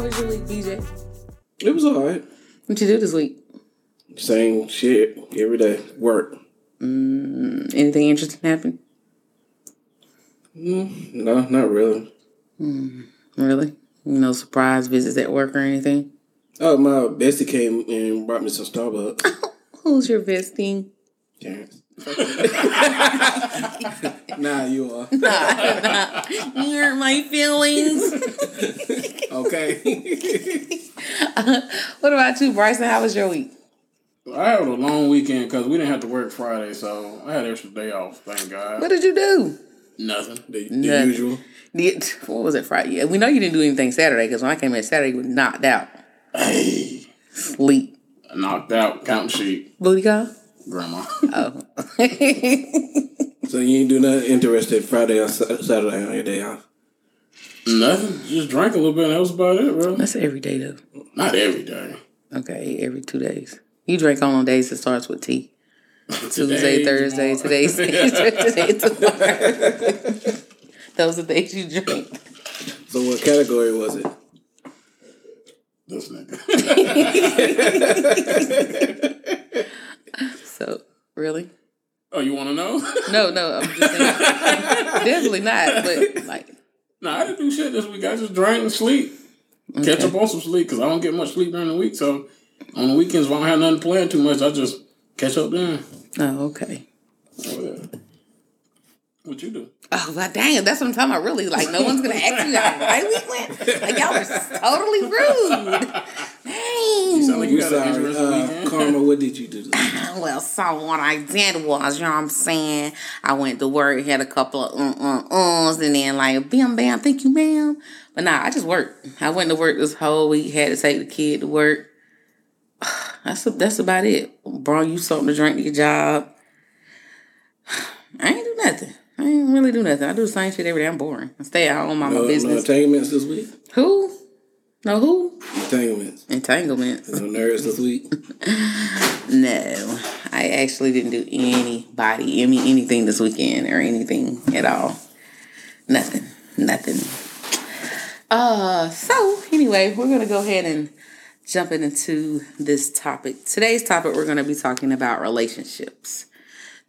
how was your week, BJ? It was alright. What you do this week? Same shit every day. Work. Mm, anything interesting happen? Mm, no, not really. Mm, really? No surprise visits at work or anything? Oh, my bestie came and brought me some Starbucks. Who's your bestie? Terrence. nah, you are. Nah, nah. You hurt my feelings. okay. what about you, Bryson? How was your week? I had a long weekend because we didn't have to work Friday, so I had an extra day off. Thank God. What did you do? Nothing. The, the Nothing. usual. The- What was it Friday? Yeah, we know you didn't do anything Saturday because when I came in Saturday, you were knocked out. Hey, Sleep. Knocked out Count sheep, Booty call? grandma. Oh. So you ain't do nothing interesting Friday or Saturday on your day off. Nothing. Just drank a little bit. and That was about it, bro. That's every day though. Not every day. Okay, every two days. You drink on those days that starts with T. Tuesday, Thursday, tomorrow. today's today, tomorrow. Those are the days you drink. So what category was it? This nigga. So really? oh, you want to know? No, no, I'm just saying. Definitely not. But like, no, I didn't do shit this week. I just drank and sleep. Catch up on some sleep because I don't get much sleep during the week. So on the weekends, if I don't have nothing planned too much, I just catch up then. oh, okay. Oh, yeah. What you do? Oh, well, dang, that's what I'm talking about. Really, like, no one's gonna ask you how my week went. Like, y'all were totally rude. Dang. Sound like you You got an sorry. Uh. Karma, what did you do? Well, so what I did was, you know what I'm saying? I went to work, had a couple of um, um, ums, and then like, bam, bam, thank you, ma'am. But nah, I just worked. I went to work this whole week, had to take the kid to work. That's that's about it. Brought you something to drink to your job. I ain't do nothing. I ain't really do nothing. I do the same shit every day. I'm boring. I stay at home, my No, no business. entanglements this week? who? No, who? Entanglements. Entanglements. No nerds this week? No, I actually didn't do anybody, any anything this weekend or anything at all. Nothing, nothing. Uh, so anyway, we're gonna go ahead and jump into this topic. Today's topic, we're gonna be talking about relationships.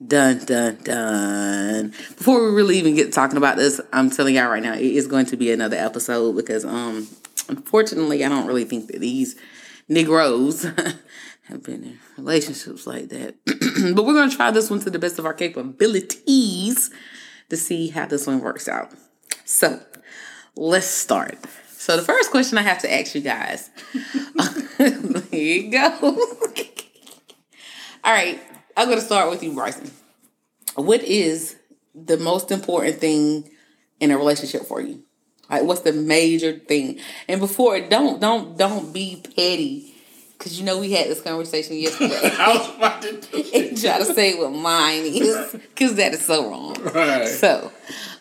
Dun dun dun. Before we really even get talking about this, I'm telling y'all right now, it is going to be another episode because um unfortunately I don't really think that these Negroes have been in relationships like that. but we're gonna try this one to the best of our capabilities to see how this one works out. So let's start. So the first question I have to ask you guys. there you go. All right, I'm gonna start with you, Bryson. What is the most important thing in a relationship for you? Like, what's the major thing? And before, don't don't don't be petty, because you know we had this conversation yesterday. I was about to try to say what mine is, because that is so wrong. Right. So,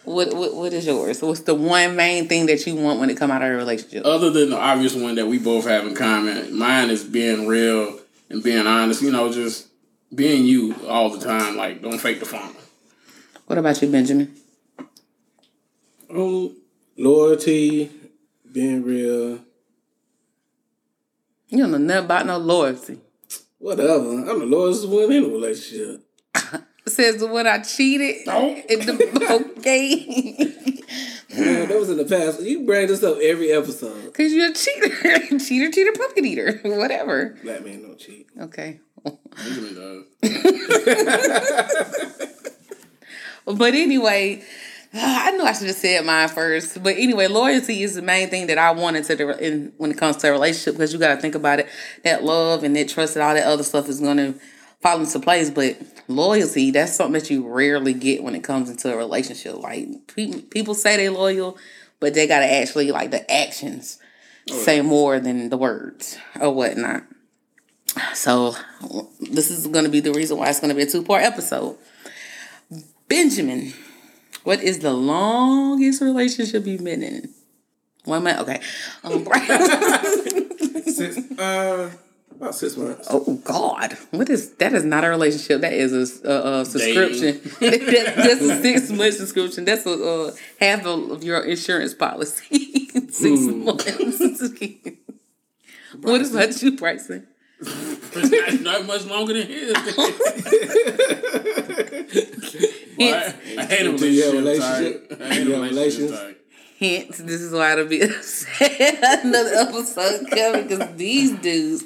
what, what what is yours? What's the one main thing that you want when it come out of a relationship? Other than the obvious one that we both have in common, mine is being real and being honest. You know, just being you all the time. Like, don't fake the funk. What about you, Benjamin? Um, loyalty, being real, You don't know nothing about no loyalty. whatever. I'm the lowest one in a relationship. Says the one I cheated. Nope. In the, okay. Man, that was in the past. You bring this up every episode. Cause you're a cheater. cheater, cheater, pumpkin eater. Whatever. Black man don't cheat. Okay. Benjamin does. But anyway, uh, I knew I should have said mine first. But anyway, loyalty is the main thing that I wanted to the in when it comes to a relationship because you got to think about it. That love and that trust and all that other stuff is going to fall into place. But loyalty, that's something that you rarely get when it comes into a relationship. Like pe- people say they loyal, but they got to actually like the actions oh, say more than the words or whatnot. So this is going to be the reason why it's going to be a two part episode. Benjamin, what is the longest relationship you've been in? One month, okay. Um, Since, uh, About six months. Oh God, what is that? Is not a relationship. That is a, a, a subscription. that, that's a six month subscription. That's a uh, half of your insurance policy. six months. what about you, Bryson? It's not, not much longer than his. Boy, I, I hate a Do you have a relationship. relationship? type. I hate Do a relationship. Hence, this is why it'll be upset. another episode coming because these dudes,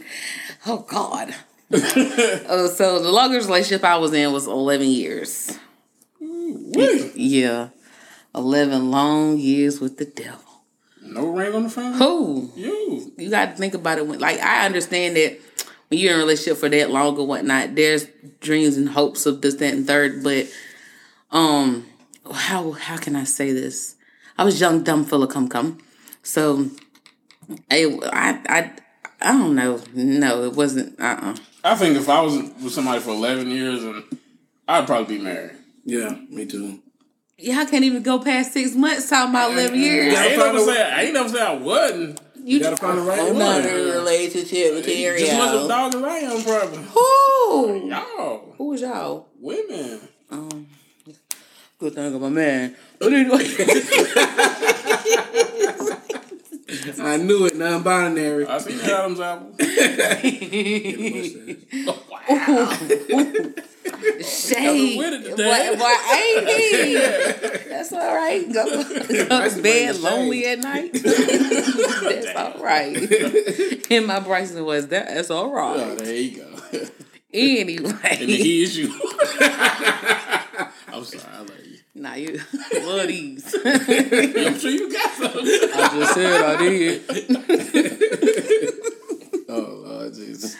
oh God. oh, so the longest relationship I was in was eleven years. Yeah, eleven long years with the devil. No ring on the phone. Who? You. you got to think about it. When, like I understand that when you're in a relationship for that long or whatnot, there's dreams and hopes of this, that, and third. But um, how how can I say this? I was young, dumb, full of cum cum. So I I I I don't know. No, it wasn't. Uh uh I think if I was with somebody for eleven years, and I'd probably be married. Yeah, me too. Yeah, I can't even go past six months talking about eleven years. I ain't never a- say I ain't never say I wasn't. You gotta find the right I'm one. not in a relationship with Just as much a dog as I am, probably. Who? Y'all, Who was y'all? women. Um, good thing of my man. But anyway. I knew it. Non-binary. I seen the Adam's apple. Shade. Why, why ain't he? That's all right. Go, go to bed lonely at night. that's all right. And my Bryson was that. That's all Oh, there you go. Anyway, and key is you. I'm sorry, I love you. now you love these. I'm sure you got some. I just said I did. Oh Lord Jesus.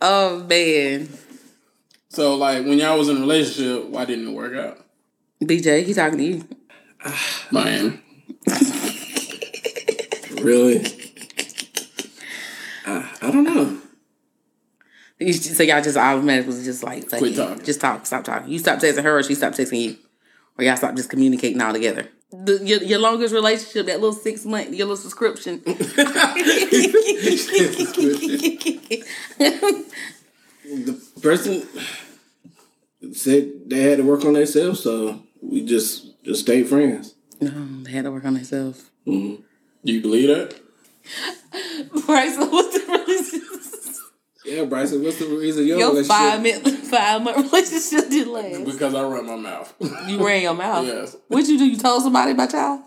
Oh man, So like when y'all was in a relationship, why didn't it work out? BJ, he talking to you. Man. Really? I, I don't know. You- So y'all just automatically was just like, talking. just talk, stop talking. You stop texting her, or she stop texting you, or y'all stop just communicating all together. The, your, your longest relationship, that little six month, your little subscription. The person said they had to work on themselves, so we just just stayed friends. no, they had to work on themselves. Mm-hmm. Do you believe that? So what's the relationship? Yeah, Bryson, what's the reason your, Your relationship? five minute, five month relationship did last. Because I ran my mouth. You ran your mouth. Yes. What'd you do? You told somebody about y'all?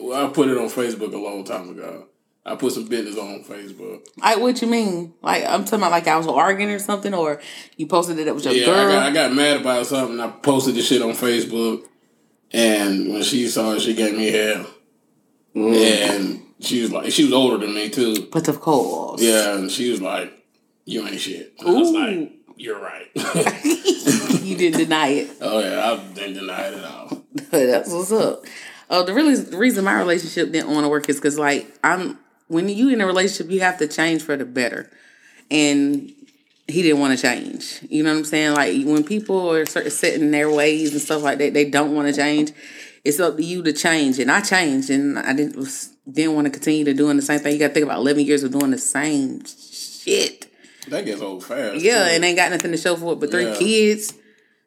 well, I put it on Facebook a long time ago. I put some business on Facebook. Like, what you mean? Like, I'm talking about like I was arguing or something, or you posted it. It was your Yeah, girl. I got, I got mad about something. I posted the shit on Facebook, and when she saw it, she gave me hell. And she was like, she was older than me too. but of course, Yeah, and she was like, "You ain't shit." And I was Ooh. like, "You're right." you didn't deny it. oh yeah, I didn't deny it at all. That's what's up. Uh, the really the reason my relationship didn't want to work is because like I'm when you in a relationship you have to change for the better, and he didn't want to change. You know what I'm saying? Like when people are sort of set their ways and stuff like that, they don't want to change. It's up to you to change, and I changed, and I didn't was, didn't want to continue to doing the same thing. You got to think about 11 years of doing the same shit. That gets old fast. Yeah, too. and ain't got nothing to show for it but three Yeah. kids.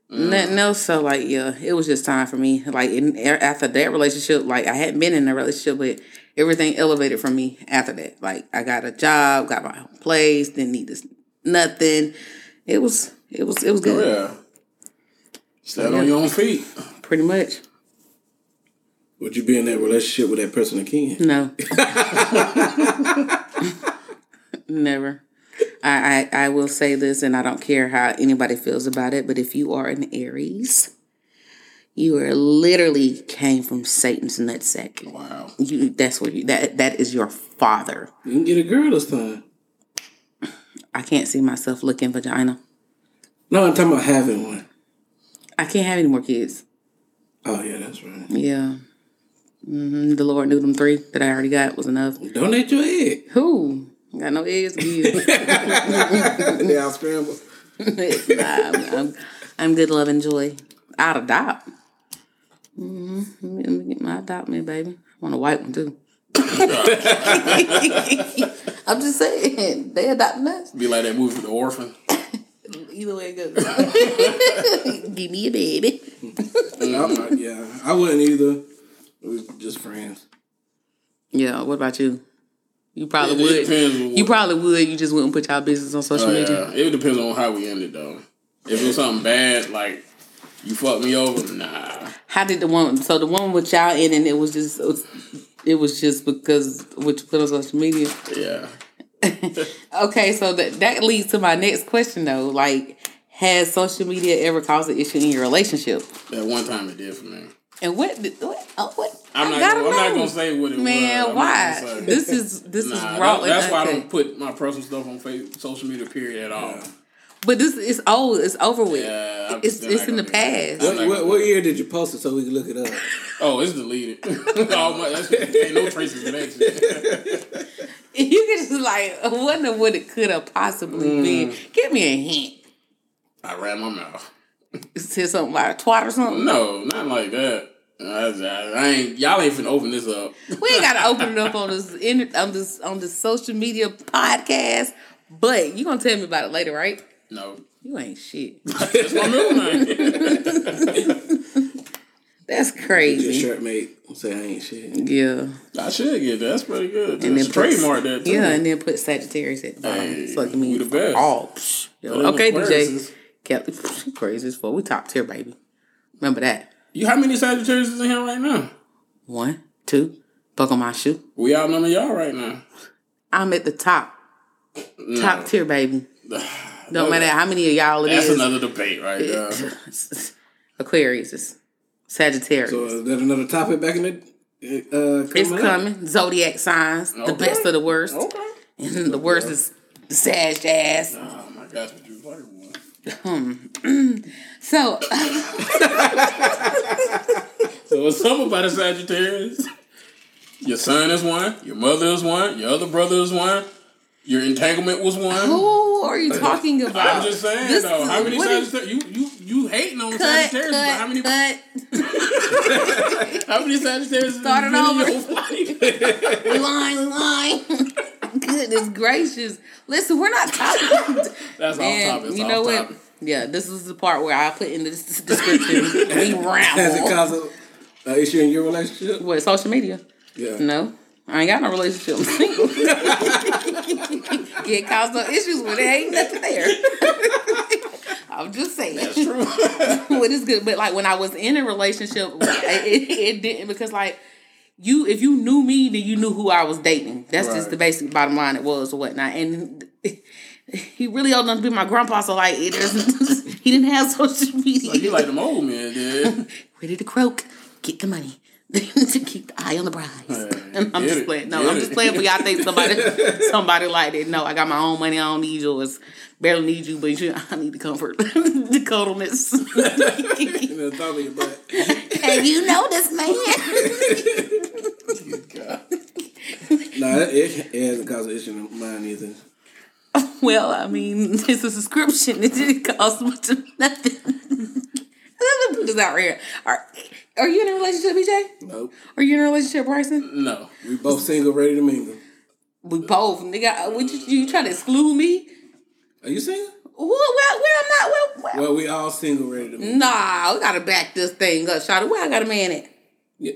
Nothing else. So like, yeah, it was just time for me. Like in, after that relationship, like I hadn't been in a relationship, but everything elevated for me after that. Like I got a job, got my own place, didn't need this nothing. It was it was it was good. yeah. Stand on your own feet. Pretty much. Would you be in that relationship with that person again? No. Never. I, I I will say this, and I don't care how anybody feels about it, but if you are an Aries, you are literally came from Satan's nutsack. Wow. You that's what you that that is your father. You can get a girl this time. I can't see myself looking vagina. No, I'm talking about having one. I can't have any more kids. Oh yeah, that's right. Yeah. hmm The Lord knew them three that I already got was enough. Donate your egg. Who? Got no eggs to give. they all scrambled. nah, I'm, I'm, I'm good, love, and joy. I'd adopt. Mm-hmm. Let me get my adopt me, baby. I want a white one too. I I'm just saying they adopting us. Be like that movie for the orphan. Either way it goes. Give me a baby. I'm- yeah, I wouldn't either. We just friends. Yeah. What about you? You probably It- it would. depends You probably would. You just wouldn't put y'all business on social Oh, media. yeah. It depends on how we end it though. If it was something bad, like you fucked me over, nah. How did the one? So the one with y'all in, and it was just. It was, it was just because what you put on social media. Yeah. Okay, so that that leads to my next question though. Like, has social media ever caused an issue in your relationship? That one time it did for me. And what? what? Oh, what? I'm I not. gotta Gonna, I'm not gonna say what it Man, was. I'm why? This is this Nah, is that- raw. and that's why I don't put my personal stuff on face, social media. Period at all. But this is old. It's over with. Yeah, it's it's in the gonna do that. past. What, what, what year did you post it so we can look it up? Oh, it's deleted. oh my, that's, ain't no traces of that shit. You can just like wonder what it could have possibly Mm. been. Give me a hint. I ran my mouth. Said something like twat or something. No, not like that. I, I, I ain't. Y'all ain't finna open this up. We ain't gotta open it up on this in, on this on this social media podcast. But you gonna tell me about it later, right? No, You ain't shit. that's my middle name. That's Your crazy. shirt mate say I ain't shit. Yeah. I should get that. That's pretty good. And Just then put- trademark that. Too. Yeah, and then put Sagittarius at the bottom. Hey, so it can mean the best. all. Yeah, Okay, DJ. Kelly, psh, crazy as fuck. We top tier, baby. Remember that. You how many Sagittarius is in here right now? One, two, buckle my shoe. We outnumber y'all right now. I'm at the top. Top tier, baby. Don't matter how many of y'all it That's is. another debate right there. Aquarius is Sagittarius. So is that another topic back in the uh it's up? coming. Zodiac signs. The best of the worst. Okay. And the worst is the Sag ass. Oh my gosh, what you like one? So So it's something about a Sagittarius. Your son is one. Your mother is one. Your other brother is one. Your entanglement was one. who are you talking about? I'm just saying This though. How many what is- Sagittarius? You you you hating on Cut, Sagittarius, but how many cut. how many Sagittarius Started has been over. in your life? Line, line. Goodness gracious. Listen, we're not talking. That's off topic. It's you off know what? Yeah, this is the part where I put in the description. we Has it ramble. caused an issue in your relationship? What, social media? Yeah. No. I ain't got no relationship. Single. Can't cause no issues when it ain't nothing there. I'm just saying. That's true. what is good, but like when I was in a relationship, it, it didn't because like you, if you knew me, then you knew who I was dating. That's just the basic bottom line. It was or whatnot, and he really old enough to be my grandpa, so like it doesn't. he didn't have social media. you like them old man, did. Ready to croak, get the money. to keep the eye on the prize. and I'm just it, playing. No, I'm it. just playing for y'all. Think somebody, somebody like that. No, I got my own money. I don't need yours. Barely need you, but you, I need the comfort, the cuddleness. You know, thumb in your butt. and you know this man. No, it, it, it hasn't caused an issue in mine either. well, I mean, it's a subscription. It didn't cost much of nothing. Let me put this out right here. Are, are you in a relationship, BJ? Nope. Are you in a relationship, Bryson? No. We both single, ready to mingle. We both, nigga. uh, Would you, you try to exclude me? Are you single? Well, well, well I'm not. Well, well. Well, we all single, ready to mingle. Nah, we gotta back this thing up, Shawty. Where I got a man at? Yeah.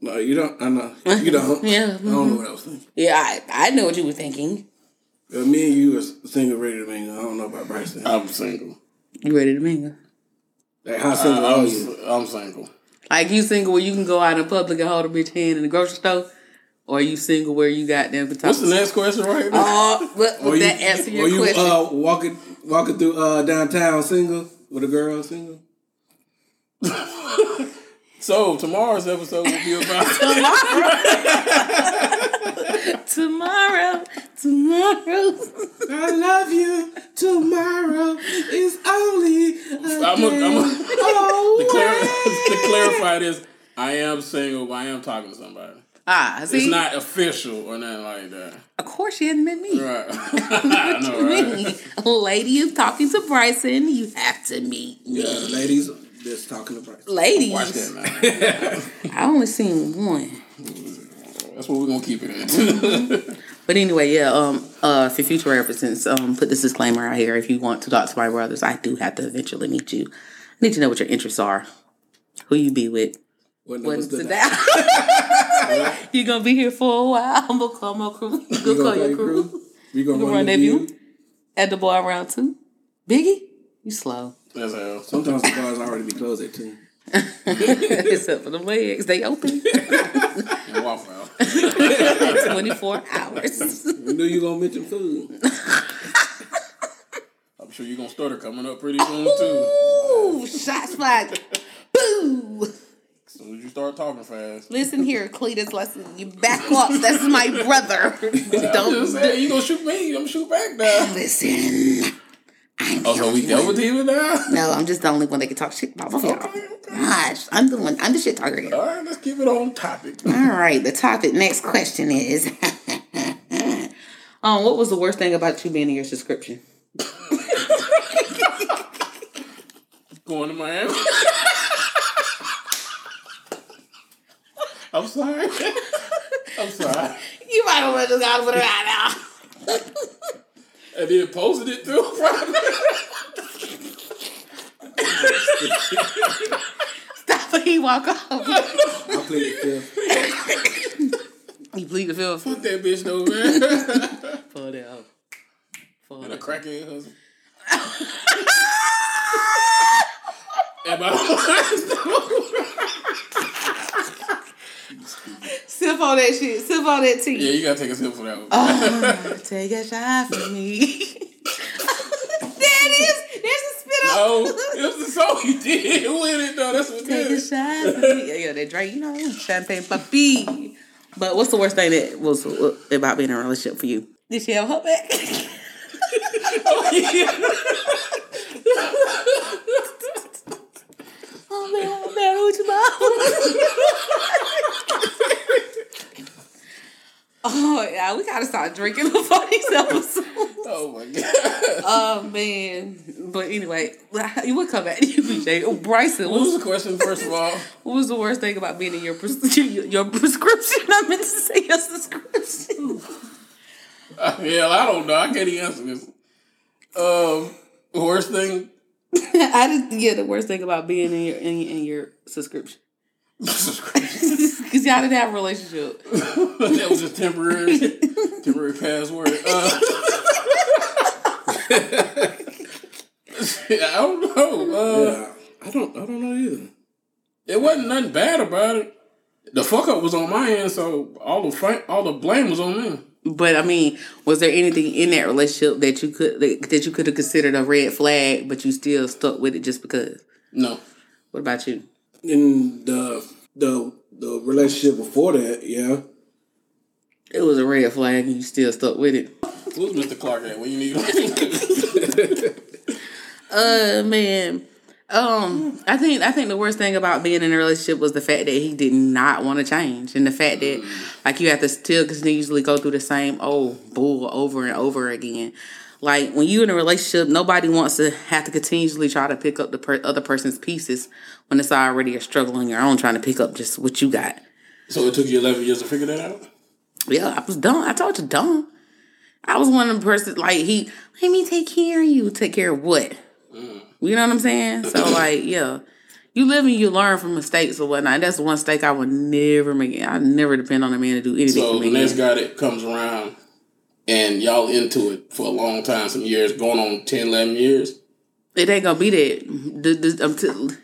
No, you don't. I know. You don't. Yeah, I don't know what I was thinking. Yeah, I, I know what you were thinking. Uh, me and you are single, ready to mingle. I don't know about Bryson. I'm single. You ready to mingle? Like, how single I'm, are you? I'm single. Like you single where you can go out in public and hold a bitch hand in the grocery store, or you single where you got them. What's the next question right now? Oh, what, would you, that answer your you question? uh walking walking through uh downtown single with a girl single. So tomorrow's episode will be about tomorrow, tomorrow. Tomorrow. I love you. Tomorrow is only. A I'm a, I'm a, Oh, to, clar- to clarify this, I am single, but I am talking to somebody. Ah, see, It's not official or nothing like that. of course she hadn't met me. Right. I know, right? A lady is talking to Bryson. You have to meet me. Yeah, ladies, just talking to Bryson. Ladies, Watch that now. I only seen one. That's what we're gonna keep it at. But anyway, yeah. Um, uh, for future references, um, put this disclaimer out here. If you want to talk to my brothers, I do have to eventually meet you. I need to know what your interests are, who you be with. What What numbers sit did down. you gonna be here for a while. I'm gonna call my crew. You You gonna gonna call call your your crew. crew? We gonna You run run the that view. view? At the bar round two. Biggie, you slow. That's how. Sometimes the bars already be closed at two. Except for the legs, they open And Waffle House. 24 hours. We knew you gonna mention food. I'm sure you're gonna start it coming up pretty soon too. Ooh, shots fired. Boo! As soon as you start talking fast. Listen here, Cletus. Listen, you back up. That's my brother. Don't saying, you gonna shoot me, I'm gonna shoot back now. listen. Oh, so we double teaming now? No, I'm just the only one that can talk shit about both y'all. Okay, okay. Gosh, I'm the one. I'm the shit talker here. All right, let's keep it on topic. All right, the topic. Next question is, um, what was the worst thing about you being in your subscription? Going to Miami. I'm sorry. I'm sorry. You might as well just got to put it out now. And then posted it too. Stop when he walk off. I played the fifth. You plead the fifth. Fuck that bitch though, man. Pull it out. Pull and it a crackhead husband. Am I Sip on that shit. Sip on that tea. Yeah, you gotta take a sip for that one. Oh, take a shot for me. it is. There's a spit up. No, it was the song you did with it though. That's what Take a shot for me. Yeah, yeah, that Drake, you know, Champagne Papi. But what's the worst thing that was about being in a relationship for you? Did she have a humpback? oh man, oh man, who's your mom? We gotta start drinking before these episodes. Oh my god. Oh man, but anyway, you would come back to you, BJ. Oh, Bryson, What was the question first of all? what was the worst thing about being in your pres- your, prescription? I meant to say your subscription. Hell, I don't know. I can't even answer this. Um, worst thing. I just yeah, the worst thing about being in your in, in your subscription because y'all didn't have a relationship. that was just temporary, temporary password. Uh, I don't know. Uh, Yeah, I don't. I don't know either. It wasn't nothing bad about it. The fuck up was on my end, so all the fr- all the blame was on me. But I mean, was there anything in that relationship that you could that, that you could have considered a red flag, but you still stuck with it just because? No, What about you? In the the the relationship before that, yeah, It was a red flag, and you still stuck with it. who's Mr. Clark at? When you need him? Uh man. Um, I think I think the worst thing about being in a relationship was the fact that he did not want to change, and the fact that like you have to still continuously go through the same old bull over and over again. Like when you're in a relationship, nobody wants to have to continuously try to pick up the per- other person's pieces when it's already a struggle on your own trying to pick up just what you got. so it took you eleven years to figure that out. Yeah, I was dumb. I told you dumb. I was one of the persons like he let me take care of you. Take care of what? Mm. You know what I'm saying? So like, yeah. You live and you learn from mistakes or whatnot. That's one mistake I would never make. I never depend on a man to do anything So for the next guy that comes around and y'all into it for a long time, some years, going on 10, 11 years. It ain't gonna be that.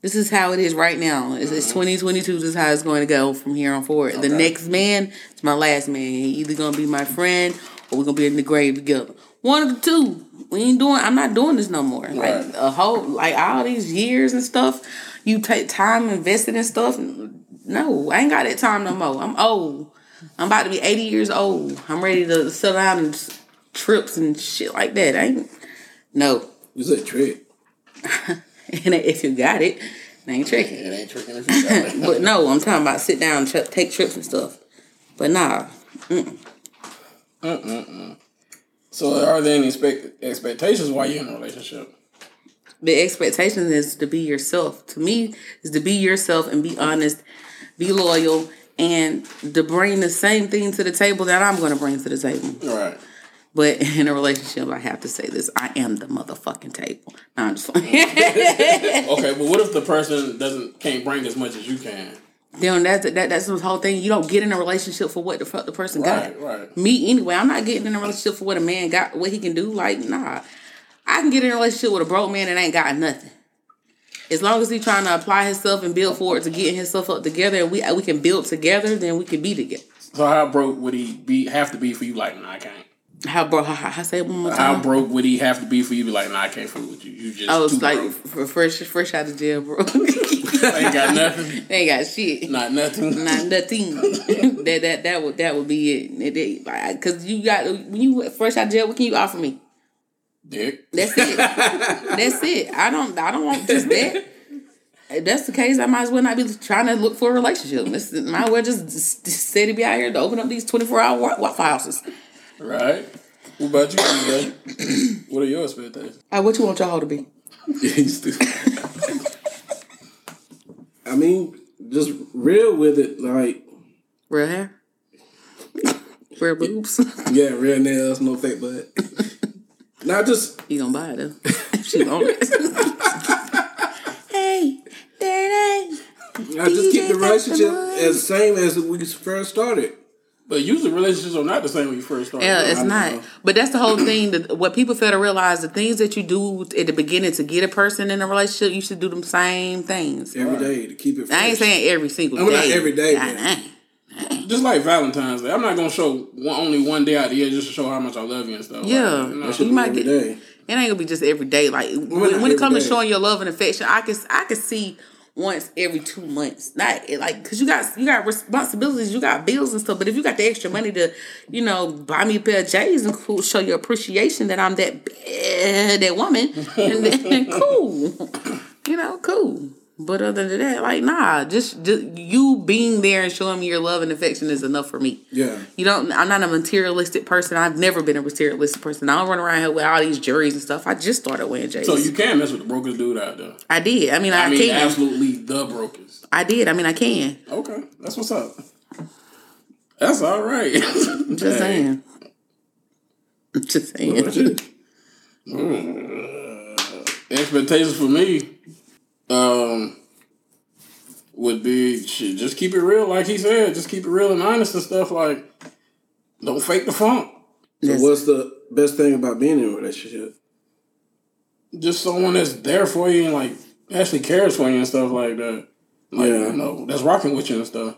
This is how it is right now. It's, it's mm-hmm. 2022. This is how it's going to go from here on forward. The next man is my last man. He either gonna be my friend or we're gonna be in the grave together. One of the two. We ain't doing. I'm not doing this no more. Like a whole, like all these years and stuff. You take time invested in stuff. No, I ain't got that time no more. I'm old. I'm about to be 80 years old. I'm ready to settle down and trips and shit like that. I ain't. No. you said trick. And if you got it, it ain't tricky. It ain't tricking if you got it. But no, I'm talking about sit down, tri- take trips and stuff. But nah, So are there any expect- expectations while you're in a relationship? the expectation is to be yourself. To me, is to be yourself and be honest, be loyal, and to bring the same thing to the table that I'm going to bring to the table. Right. But in a relationship, I have to say this: I am the motherfucking table. No, I'm just like, Okay, but what if the person doesn't can't bring as much as you can? then that's that, that's the whole thing. You don't get in a relationship for what the fuck the person Right, got. right. Me anyway. I'm not getting in a relationship for what a man got, what he can do. Like, nah, I can get in a relationship with a broke man that ain't got nothing. As long as he trying to apply himself and build forward to getting himself up together, and we we can build together, then we can be together. So how broke would he be have to be for you? Like, nah, I can't. How broke? How, how, say one more time. How broke would he have to be for you? Be like, nah, I can't fool with you. You just I too was like broke. fresh fresh out of jail, bro. ain't got nothing. ain't got shit. Not nothing. Not nothing. that that that would that would be it. It- it- like, Cause you got when you fresh out of jail, what can you offer me? Dick. That's it. That's it. I don't I don't want just that. If that's the case, I might as well not be trying to look for a relationship. This might as well just, just, just say to be out here to open up these twenty four hour wa- Waffle houses. Right. What about you, DJ? what are your expectations? Uh, what you want your hoe to be? I mean, just real with it. Like, Real hair? Real boobs? yeah, real nails, no fake butt. Not just you gonna buy it though. she want it. hey, there it is. I just keep the relationship Testimony. as same as we first started. But usually relationships are not the same when you first start. Yeah, it's not. know. But that's the whole thing. That what people fail to realize, the things that you do at the beginning to get a person in a relationship, you should do them same things. every day to keep it. Fresh. I ain't saying every single day. I mean, day. not every day, I but- ain't. Just like Valentine's Day, I'm not gonna show one, only one day out of the year just to show how much I love you and stuff. Yeah. Like, you know, You might every get- day. It ain't gonna be just every day. Like when, not when it every comes to showing your love and affection, I can I can see once every two months. Not like because you got you got responsibilities, you got bills and stuff. But if you got the extra money to, you know, buy me a pair of J's and cool, show your appreciation that I'm that bad, that woman, and then cool, you know, cool. But other than that, like nah, just, just you being there and showing me your love and affection is enough for me. Yeah. You don't. I'm not a materialistic person. I've never been a materialistic person. I don't run around here with all these juries and stuff. I just started wearing J's. So you can mess with the brokest dude out there. I did. I mean, I, I mean, can. absolutely the brokest. I did. I mean, I can. Okay, that's what's up. That's all right. Just saying. Just saying. Mm. Expectations for me, um, would be shit. Just keep it real, like he said. Just keep it real and honest and stuff. Like, don't fake the funk. So Yes. what's the best thing about being in a relationship? Just someone that's there for you and like actually cares for you and stuff like that. Like, Yeah. you know, that's rocking with you and stuff.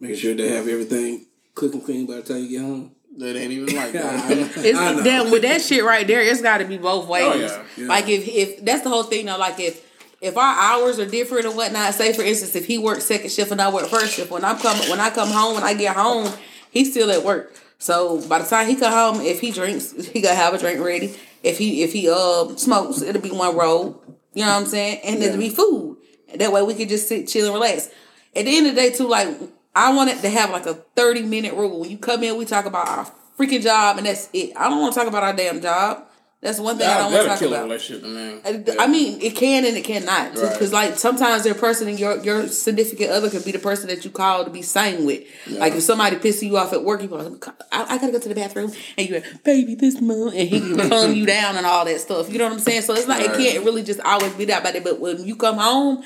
Making sure they have everything cook and clean by the time you get home. That ain't even like that. It's that with that shit right there. It's got to be both ways. Oh, yeah. Yeah. Like if if that's the whole thing. though. like if if our hours are different or whatnot. Say for instance, if he works second shift and I work first shift, when I'm coming when I come home when I get home, he's still at work. So by the time he come home, if he drinks, he gotta have a drink ready. If he if he uh smokes, it'll be one roll. You know what I'm saying? And it'll be food. That way we can just sit, chill, and relax. At the end of the day, too, like I wanted to have like a 30 minute rule. When you come in, we talk about our freaking job, and that's it. I don't want to talk about our damn job. That's one thing I don't want to talk about. relationship, man. I- I mean, it can and it cannot. Right. Because like sometimes their person and your your significant other could be the person that you call to be sane with. Like if somebody pisses you off at work, you go, I, I gotta go to the bathroom, and you're like, baby, this month, and he can calm you down and all that stuff. You know what I'm saying? So it's like Right. it can't really just always be that about it. But when you come home.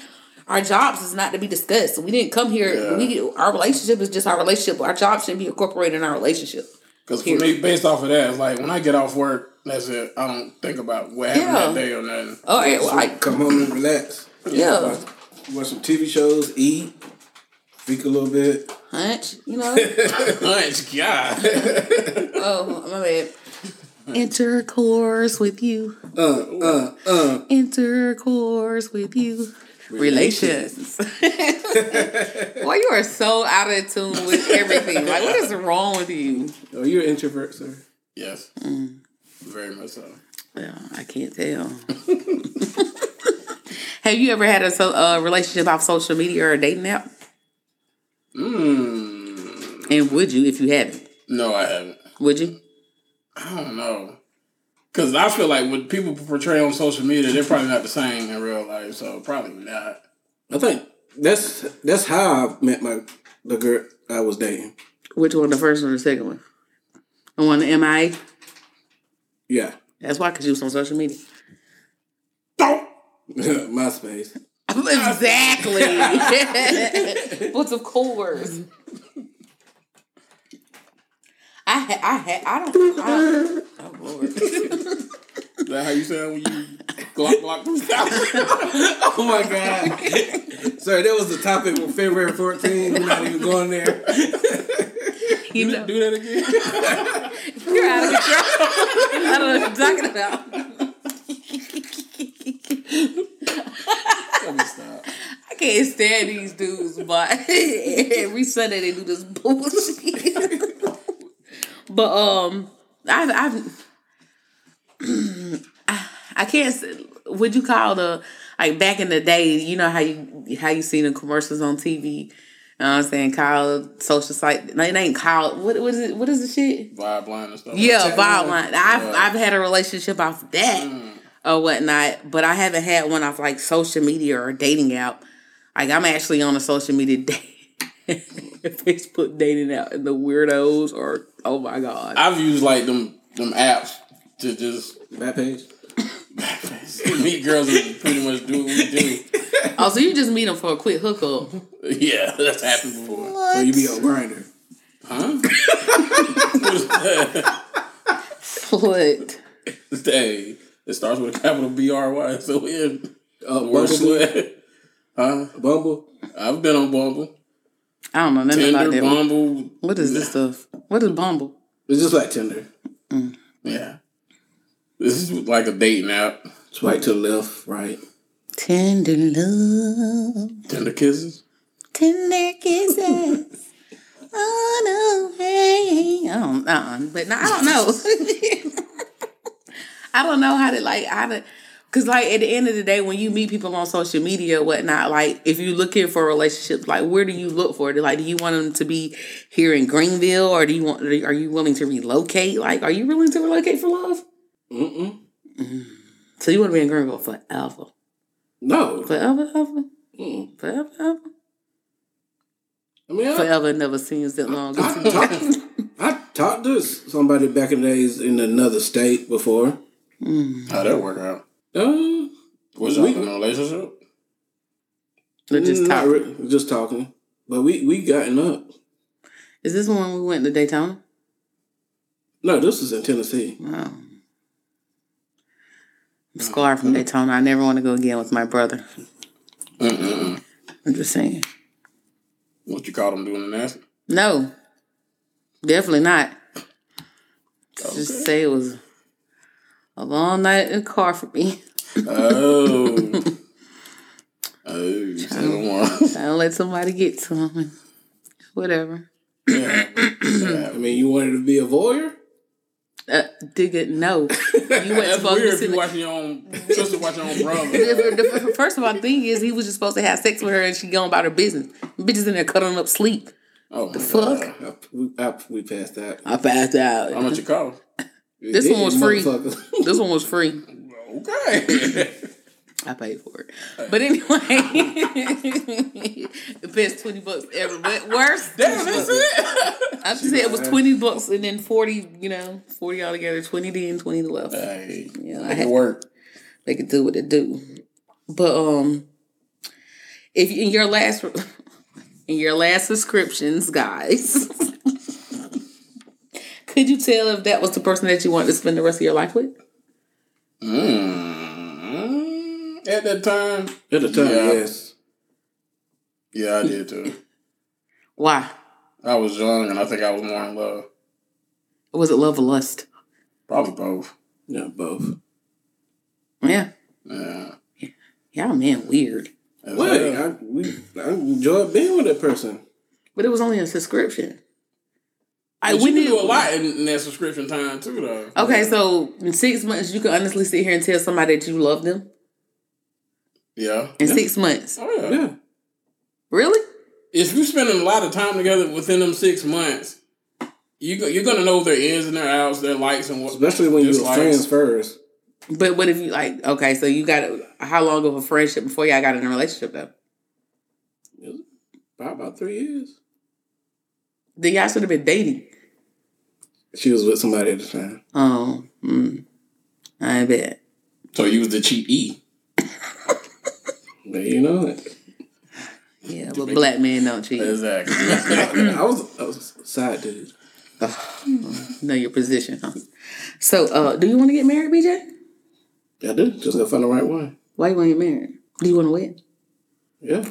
Our jobs is not to be discussed. We didn't come here. Yeah. We our relationship is just our relationship. Our job shouldn't be incorporated in our relationship. Because for me, based off of that, it's like when I get off work, that's it. I don't think about what happened Yeah. that day or nothing. Oh, yeah, well, like Come home and relax. yeah, Watch, watch some TV shows, eat, speak a little bit. hunch. You know. Hunch, God. Oh, my bad. Intercourse with you. Uh, uh, uh. Intercourse with you. Relations. Boy, you are so out of tune with everything. Like, what is wrong with you? Oh, you're an introvert, sir. yes. Very much so. Well, I can't tell. Have you ever had a so, uh, relationship off social media or a dating app? Mm, And would you if you haven't? no, I haven't. Would you? I don't know. Because I feel like what people portray on social media, they're probably not the same in real life. So probably not. I think That's that's how I met my the girl I was dating. Which one, the first one or the second one? The one, the MIA? Yeah, That's why, because you was on social media. MySpace. exactly. but of course. I ha- I ha- I don't. I don't Lord. Is that how you sound when you glock glock them Oh my god! Sorry, that was the topic for February 14th. We're not even going there. You do, know. Do that again. you're out of control. I don't know what you're talking about. Let me stop. I can't stand these dudes, but every Sunday they do this bullshit. but um, I've I've I, I can't. s- Would you call the like back in the day? You know how you how you see the commercials on TV. You know what I'm saying? Call social site. No, it ain't called. What what is it? What is the shit? Vibe line and stuff. Yeah, Chat vibe line. line. I've I've had a relationship off that mm. or whatnot, but I haven't had one off like social media or dating app. Like I'm actually on a social media date, Facebook dating app, and the weirdos or oh my god, I've used like them them apps to just Bad page. meet girls and pretty much do what we do. oh so you just meet them for a quick hookup? Yeah, that's happened before. So you be on Grindr. Huh? What? hey, it starts with a capital B R Y. So we're Uh, Bumble. slut. Huh? Bumble. I've been on Bumble, I don't know nothing about Tinder, that. Bumble. What is this stuff? What is Bumble? It's just like Tinder. Yeah, this is like a dating app. Swipe to the left, right. Tender love, Tender kisses. tender kisses. Oh no, hey, I don't, uh, but no, I don't know. I don't know how to like how to, cause like at the end of the day, when you meet people on social media, or whatnot, like if you're looking for relationships, like where do you look for it? Like, do you want them to be here in Greenville, or do you want? Are you willing to relocate? Like, are you willing to relocate for love? Mm-mm. So you want to be in Greenville forever, No. forever, ever, Mm. forever, ever, I mean, I, forever. Never seems that long. I, talked, I talked to somebody back in the days in another state before. How'd that work out? Uh, Was y'all We- in a relationship? They're just not talking. re- just talking. But we we gotten up. Is this when we went to Daytona? No, this is in Tennessee. Wow. Scarred from mm-hmm. Daytona. I never want to go again with my brother. Mm-mm. I'm just saying. What you call him doing the nasty? No, definitely not. Just say it was a long night in the car for me. Oh. oh, one. I don't let somebody get to him. Whatever. Yeah. I mean, you wanted to be a voyeur? Uh, dig it. No. You went That's weird to if you watching your own sister watching your own brother. The, the first of all, the thing is, he was just supposed to have sex with her, and she going about her business. Bitches in there cuddling up sleep. Oh, the Fuck. I, we, I, we passed that. I passed out. How much it cost? This one was free. This one was free. Okay. I paid for it. But anyway, the best 20 bucks ever. But worse. Damn, that's it. I just said it was 20 bucks and then 40, you know, 40 altogether, 20 then, 20 to left. Hey, Yeah, I make had- it work. They could do what it do. But um if in your last in your last subscriptions, guys, could you tell if that was the person that you wanted to spend the rest of your life with? Mm, at that time, At the time, Yeah. yes. yeah, I did too. Why? I was young and I think I was more in love. Or Was it love or lust? Probably both. Yeah, both. Yeah. Yeah. Y'all men weird. Wait, hell. I, we, I enjoyed being with that person. But it was only a subscription. I But we you need do a lot in, in that subscription time too, though. Okay, so in six months you can honestly sit here and tell somebody that you love them. Yeah. In six months. Oh yeah. Yeah. Really? If you're spending a lot of time together within them six months, you go, you're gonna know their ins and their outs, their likes and what. Especially when you're dislikes. friends first. But what if you like okay, so you got how long of a friendship before y'all got in a relationship though? Probably about three years. Then y'all should have been dating. She was with somebody at the time. Oh, mm, I bet. So you was the cheap E. But you know it. Yeah, but black men don't cheat. Exactly. I was I was a side dude. Know your position, huh? So, uh, do you want to get married, BJ? I do. Just gotta find the right one. Why you want to get married? Do you want to wed? Yeah.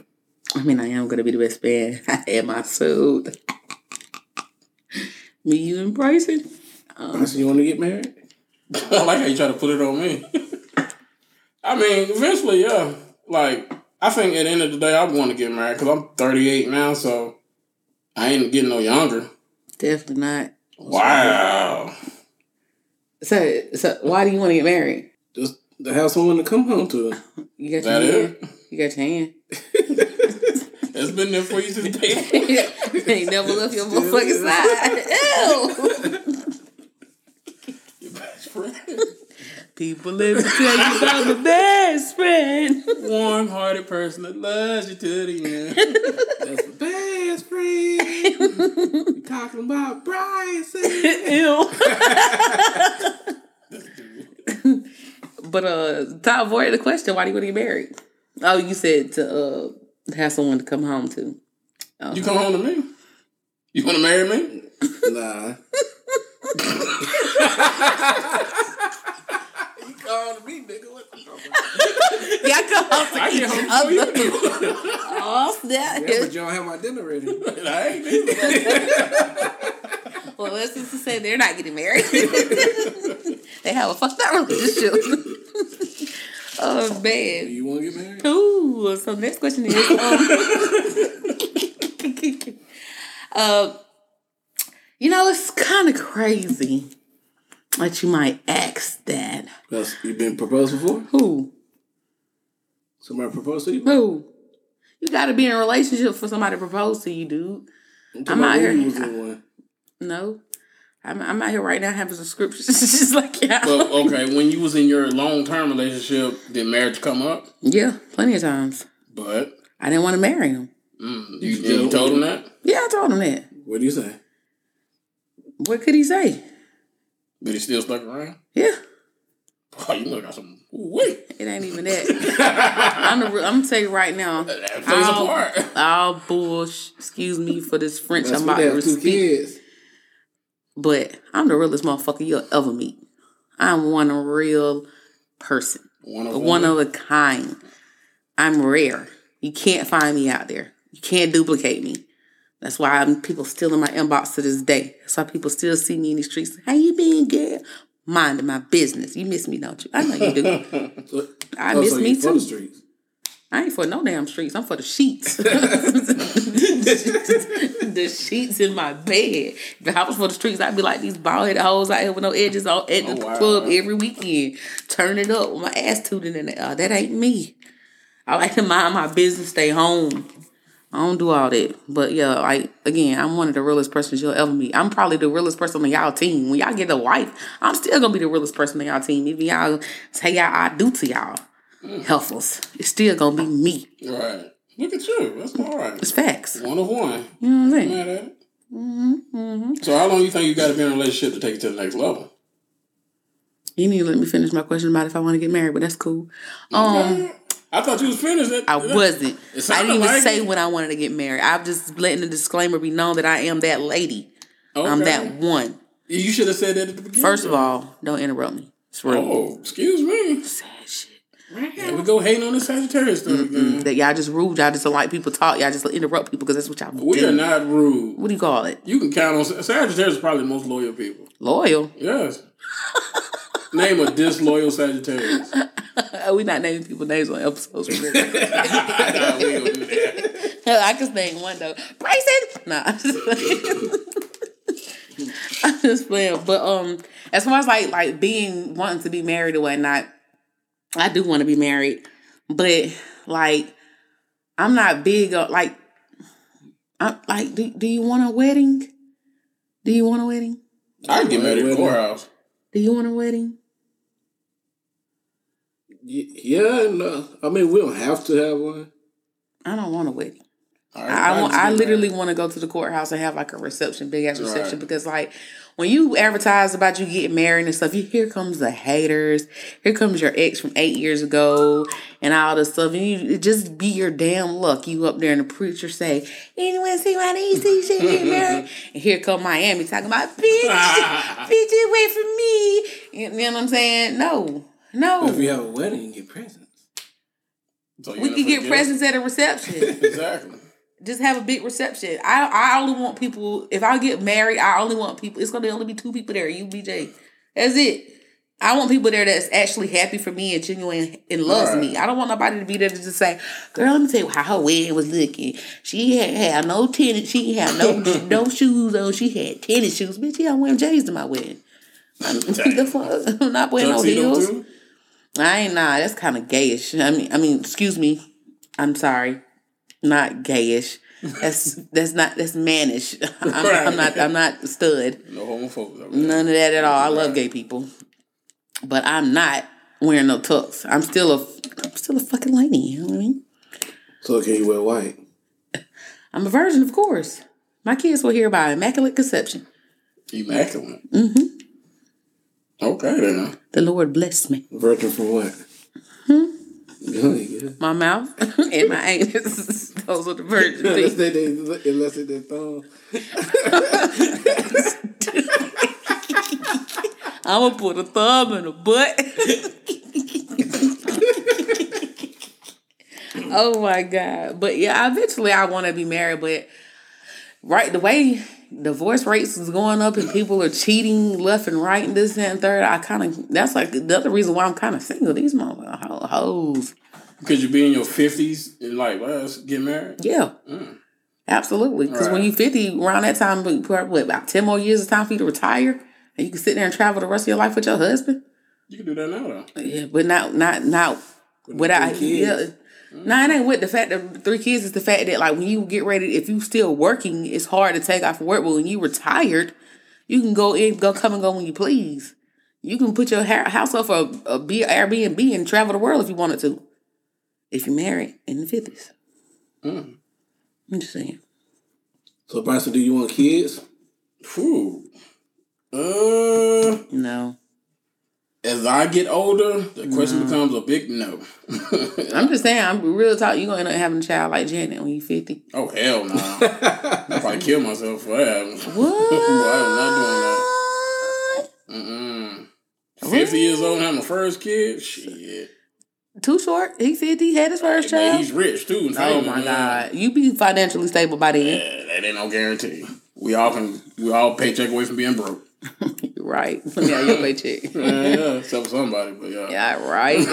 I mean, I am gonna be the best man. I had my suit. Me, you, and Bryson. I said you want to get married? I like how you try to put it on me. I mean, eventually, yeah. Like, I think at the end of the day, I want to get married because I'm 38 now, so I ain't getting no younger. Definitely not. Wow. So, so why do you want to get married? Just to have someone to come home to. You got That your it? hand. You got your hand. It's been there for you since day ain't never left your motherfucking side. Ew. Your best friend. People let to tell you about my best friend. Warm hearted person that loves you to the end. That's the best friend. we talking about Bryson. Ew. but uh, to avoid the question, why do you want to get married? Oh, you said to uh have someone to come home to. You come home to me? You want to marry me? Nah. you calling me, nigga? What the fuck? Yeah, come home to I each get home before you other. do. Oh, snap. Yeah, but you don't have my dinner ready. I ain't either. Well, let's just say they're not getting married. they have a fucked up relationship. oh Do man. you want to get married? Ooh. So next question is, um, uh, you know, it's kind of crazy that you might ask that. Because you been proposed before? Who? Somebody proposed to you? Who? You got to be in a relationship for somebody to propose to you, dude. I'm, I'm out here. you was in one. No. I'm, I'm out here right now having subscriptions just like y'all. Well, okay, when you was in your long term relationship, did marriage come up? yeah, plenty of times. But I didn't want to marry him. mm, you, you told him that? Yeah, I told him that. What do you say? What could he say? But he still stuck around? Yeah, Oh, you know, got some. Wait, it ain't even that. I'm, the, I'm gonna tell you right now. that plays a All, part. all bullsh. Excuse me for this French That's I'm about to have speak. kids. But I'm the realest motherfucker you'll ever meet. I'm one real person. One of one of a kind. I'm rare. You can't find me out there. You can't duplicate me. That's why I'm, people still in my inbox to this day. That's why people still see me in the streets. How you been, girl? Minding my business. You miss me, don't you? I know you do. So, I oh, miss so me too. the streets. I ain't for no damn streets. I'm for the sheets. the sheets in my bed. If I was for the streets, I'd be like these bald headed hoes out here with no edges on at the Oh, wow. club every weekend, turn it up with my ass tooted in it. Uh, that ain't me. I like to mind my business, stay home. I don't do all that. But yeah, like again, I'm one of the realest persons you'll ever meet. I'm probably the realest person on y'all team. When y'all get a wife, I'm still gonna be the realest person on y'all team. Even y'all say y'all I do to y'all. Mm. Helpless. It's still gonna be me. Right. Look at you. That's all right. It's facts. One of one. You know what I'm saying? At it. Mm-hmm, mm-hmm. So how long you think you got to be in a relationship to take it to the next level? You need to let me finish my question about if I want to get married, but that's cool. Um, I thought you was finished. That, I that- wasn't. I didn't even like say it. when I wanted to get married. I'm just letting the disclaimer be known that I am that lady. I'm that one. You should have said that at the beginning. First of all, don't interrupt me. It's rude. Oh, excuse me. Sad shit. Here we go hating on the Sagittarius stuff again. That y'all just rude. Y'all just don't like people talk. Y'all just interrupt people because that's what y'all We do. We are not rude. What do you call it? You can count on Sagittarius. Is probably the most loyal people. Loyal. Yes. Name a disloyal Sagittarius. we not naming people names on episodes. Nah, we ain't gonna do that. I can name one though. Bryson. Nah. I'm just playing. I'm just playing. But um, as far as like like being wanting to be married or whatnot, I do want to be married, but like I'm not big on like I'm like. Do, do you want a wedding? Do you want a wedding? I can get married at the courthouse. Do you want a wedding? Yeah, no. I mean, we don't have to have one. I don't want a wedding. I, want—I literally want to go to the courthouse and have like a reception, big ass reception, Right. because like when you advertise about you getting married and stuff, you here comes the haters, here comes your ex from eight years ago, and all this stuff, and you just be your damn luck. You up there and the preacher say, "Anyone see my niece? She get married," and here come Miami talking about bitch, bitch, away from me. You know what I'm saying? No, no, But If you have a wedding, you get presents. So you we can get forgetting. presents at a reception. Exactly. just have a big reception. I I only want people. If I get married, I only want people. It's gonna only be two people there. You, and BJ. That's it. I want people there that's actually happy for me and genuine and loves Right. me. I don't want nobody to be there to just say, "Girl, let me tell you how her wedding was looking. She had, had no tennis. She had no no shoes on. She had tennis shoes. Bitch, yeah, I'm wearing J's to my wedding. I'm, the fuck? I'm not wearing no heels. too? I ain't nah. That's kind of gayish. I mean, I mean, excuse me. I'm sorry, not gayish. That's that's not that's mannish. I'm, I'm not. I'm not stud. No homophobia. over. None of that at all. I love gay people, but I'm not wearing no tux. I'm still a. I'm still a fucking lady. You know what I mean? So can you wear white? I'm a virgin, of course. My kids will hear about immaculate conception. Immaculate. Mm-hmm. Okay then. The Lord blessed me. Virgin for what? Hmm? Yeah, My mouth and my anus. Those are the virgin Unless they, they, unless they, thumb. I'm gonna put a thumb in a butt. oh my god! But yeah, eventually I want to be married. But right, the way divorce rates is going up and people are cheating left and right and this and third, I kind of that's like the other reason why I'm kind of single. These motherfucking ho- hoes. Because you be in your fifties and like, well, let's get married. Yeah. Mm. Absolutely. Because when Right. you 50, around that time, what, about 10 more years of time for you to retire? And you can sit there and travel the rest of your life with your husband? You can do that now though. Yeah, but not not not without yeah. Kids. No, it ain't with the fact that three kids is the fact that like when you get ready, if you still working, it's hard to take off work. But when you retired, you can go in, go come and go when you please. You can put your house up for a, a B Airbnb and travel the world if you wanted to. If you're married in the fifties, Mm. I'm just saying. So Bryson, do you want kids? Whew. Uh, No, as I get older, the question Mm. becomes a big no. I'm just saying. I'm real talk. You're gonna end up having a child like Janet when you're 50. oh hell no! I'd probably kill myself for that. What? I'm not doing that. Mm-mm. Fifty years old and having the first kid, shit. Too short. He 50. He had his first Man, child. he's rich too. Oh my man. God. You be financially stable by then. Yeah, that ain't no guarantee. We all can. We all paycheck away from being broke. You're right. yeah, your paycheck. Yeah, yeah, except for somebody, but yeah. yeah, right.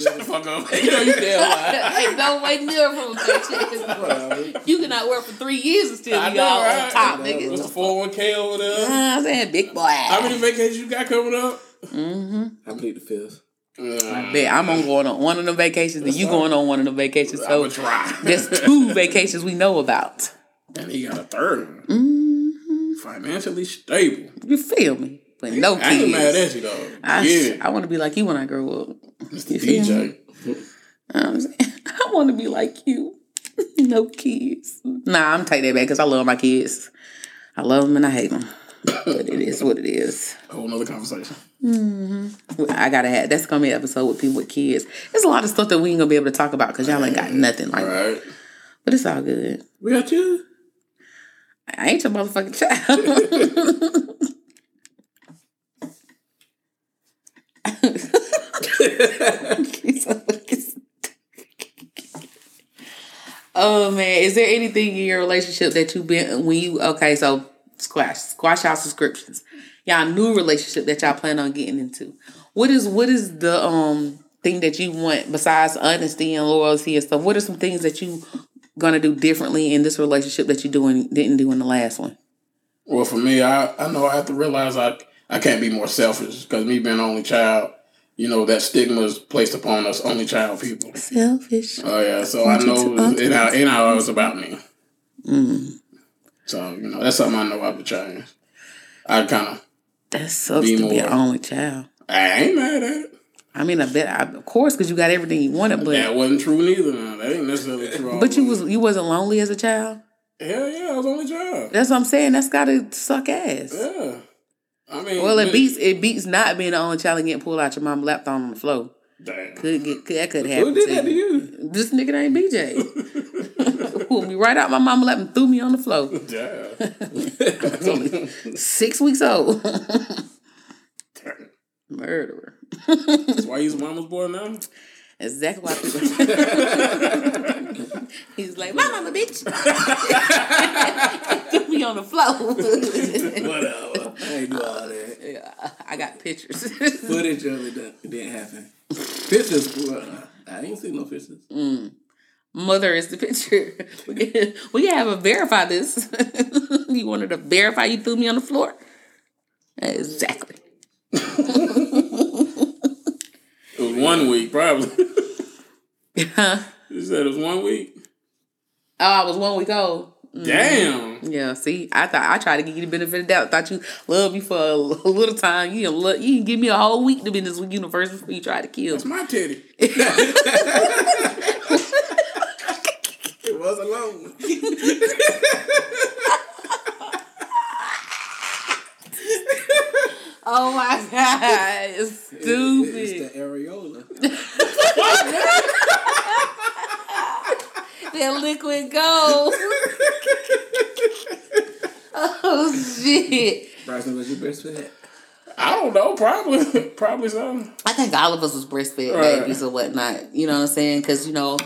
Shut the fuck up. you know you damn right. Ain't no way near from a paycheck. you cannot work for three years and still I be know, all right? on top, What's nigga. the four hundred one k over there? I'm saying big boy. How many vacations you got coming up? I plead the fifth. Uh, Bet I'm on going on one of them vacations and you going on one of them vacations. I So would try. there's two vacations we know about. And he got a third one. Mm-hmm. Financially stable. You feel me? But no I ain't mad at you though. I, yeah, I want to be like you when I grow up. Mr. DJ. I'm saying, I want to be like you. no kids. Nah, I'm take that back because I love my kids. I love them and I hate them. But it is what it is. A whole nother conversation. Mm-hmm. I gotta have that's gonna be an episode with people with kids. There's a lot of stuff that we ain't gonna be able to talk about because y'all ain't got nothing like right. But it's all good. We got you. I ain't your motherfucking child. oh man, is there anything in your relationship that you've been when you okay? So squash, squash out subscriptions. Y'all new relationship that y'all plan on getting into. What is what is the um thing that you want besides honesty and loyalty and stuff? What are some things that you gonna do differently in this relationship that you doing didn't do in the last one? Well, for me, I, I know I have to realize I I can't be more selfish because me being an only child, you know, that stigma is placed upon us only child people. Selfish. Oh yeah, so I Want you know to- it ain't, ain't always about me. Mm. So you know that's something I know I have to change. I kind of That sucks Be to be an only child. I ain't mad at it. I mean, I bet, I, of course, because you got everything you wanted, but That wasn't true neither. Now. That ain't necessarily true. but you was you wasn't lonely as a child. hell yeah, I was only child. That's what I'm saying. That's gotta suck ass. Yeah, I mean, Well, it beats it beats not being the only child and getting pulled out your mom lap on the floor. Damn. Could get could, that could happen. Who did to that to you. you? This nigga ain't BJ. Pulled me right out my mama lap and threw me on the floor. Yeah. Six weeks old. Murderer. That's why he's mama's boy now. Exactly why people. He's like, my mama, bitch. Threw me on the floor. Whatever. I ain't do all that. Yeah, I got pictures. Footage of it, that- it didn't happen. Pictures, well, I ain't seen no pictures. Mm. Mother is the picture. We can have a verify this. you wanted to verify you threw me on the floor? Exactly. It was one week, probably. Huh? you said it was one week. Oh, I was one week old. Mm. Damn. Yeah, see, I thought I tried to give you the benefit of the doubt. Thought you loved me for a, little time. You didn't look, you didn't give me a whole week to be in this universe before you tried to kill It's my titty. It was a long one. Oh my god, it's It's the areola. that liquid gold. oh shit. Bryson, was you breastfed? I don't know. Probably. probably so. I think all of us was breastfed Right. babies or whatnot. You know what I'm saying? Because you know,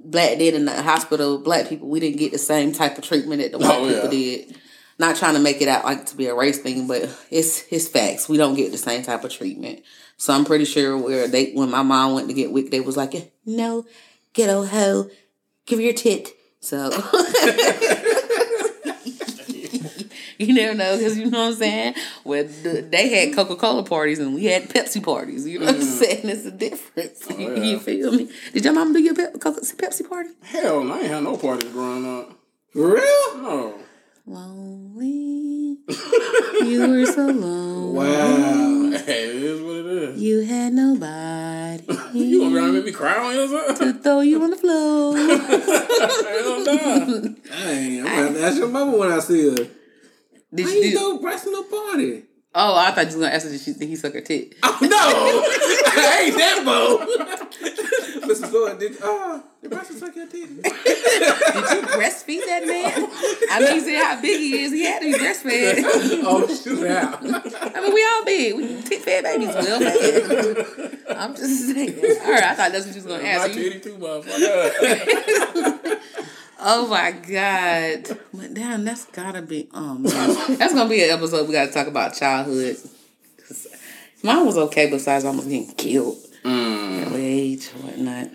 black did in the hospital, black people we didn't get the same type of treatment that the white Oh, yeah. people did. Not trying to make it out like to be a race thing, but it's it's facts. We don't get the same type of treatment. So I'm pretty sure where they when my mom went to get wicked, they was like, "No, ghetto hoe, give your tit." So you never know because you know what I'm saying. Where they had Coca Cola parties and we had Pepsi parties. You know what I'm saying? It's a difference. you, Mm. Oh, yeah. you feel me? Did your mom do your Pepsi party? Hell, no, I ain't had no parties growing up. For real? No. Lonely, you were so lonely. Wow. Hey, it is what it is. You had nobody You gonna be around make me cry on your side? to throw you on the floor. Hell no. Dang, I'm gonna have to ask your mama when I see her. Did Why you you do? go Bryson no party? Oh, I thought you was gonna ask her did she think he suck her tit. Oh no! I ain't that bold. Mrs. Floyd, did uh did Bryson suck your titty? Did you breastfeed that man? I know you said how big he is. He had to be breastfed. oh shoot out. I mean, we all big. We tit fed babies, well fed. I'm just saying. All right, I thought that's what you was gonna ask. You- titty too, motherfucker. Oh my god! But damn, that's gotta be. Oh man, that's gonna be an episode. We gotta talk about childhood. Mine was okay, besides almost getting killed Mm. at age or whatnot.